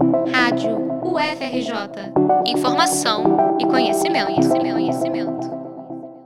Rádio UFRJ. Informação e conhecimento, conhecimento, conhecimento.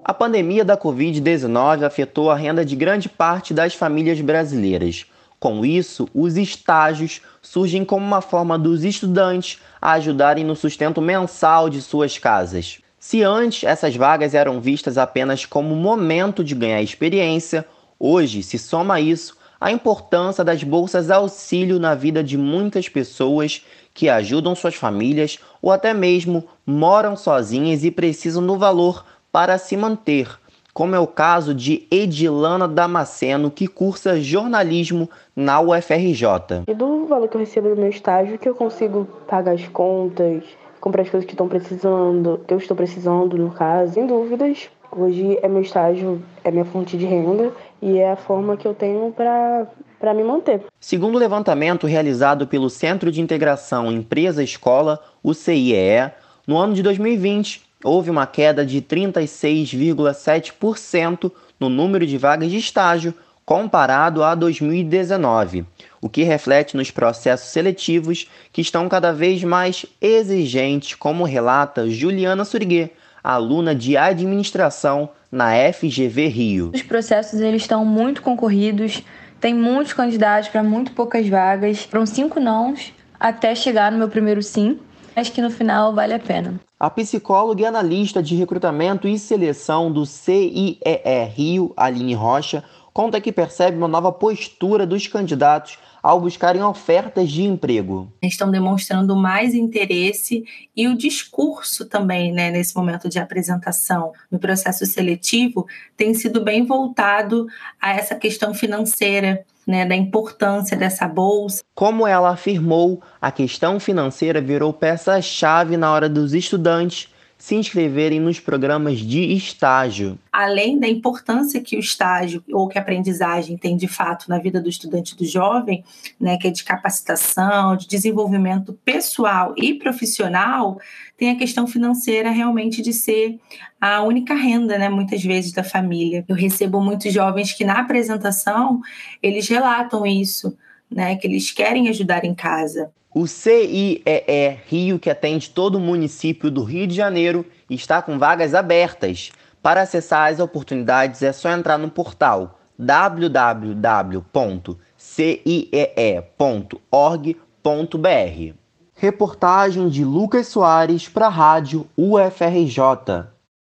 A pandemia da Covid-19 afetou a renda de grande parte das famílias brasileiras. Com isso, os estágios surgem como uma forma dos estudantes a ajudarem no sustento mensal de suas casas. Se antes essas vagas eram vistas apenas como momento de ganhar experiência, hoje se soma a isso a importância das bolsas auxílio na vida de muitas pessoas que ajudam suas famílias ou até mesmo moram sozinhas e precisam do valor para se manter, como é o caso de Edilana Damasceno, que cursa jornalismo na UFRJ. E do valor que eu recebo no meu estágio, que eu consigo pagar as contas, comprar as coisas que estão precisando, que eu estou precisando no caso, sem dúvidas, Hoje é meu estágio, é minha fonte de renda e é a forma que eu tenho para me manter. Segundo o levantamento realizado pelo Centro de Integração Empresa-Escola, o CIEE, no ano de 2020 houve uma queda de 36,7% no número de vagas de estágio comparado a 2019, o que reflete nos processos seletivos que estão cada vez mais exigentes, como relata Juliana Suriguet, aluna de administração na FGV Rio. Os processos eles estão muito concorridos, tem muitos candidatos para muito poucas vagas, foram cinco nãos até chegar no meu primeiro sim. Acho que no final vale a pena. A psicóloga e analista de recrutamento e seleção do CIEE Rio, Aline Rocha, conta que percebe uma nova postura dos candidatos ao buscarem ofertas de emprego. Estão demonstrando mais interesse e o discurso também, né, nesse momento de apresentação no processo seletivo, tem sido bem voltado a essa questão financeira. Né, da importância dessa bolsa. Como ela afirmou, a questão financeira virou peça-chave na hora dos estudantes se inscreverem nos programas de estágio. Além da importância que o estágio ou que a aprendizagem tem de fato na vida do estudante do jovem, né, que é de capacitação, de desenvolvimento pessoal e profissional, tem a questão financeira realmente de ser a única renda, né, muitas vezes da família. Eu recebo muitos jovens que na apresentação eles relatam isso, né, que eles querem ajudar em casa. O CIEE Rio, que atende todo o município do Rio de Janeiro, está com vagas abertas. Para acessar as oportunidades é só entrar no portal www.ciee.org.br. Reportagem de Lucas Soares para a Rádio UFRJ.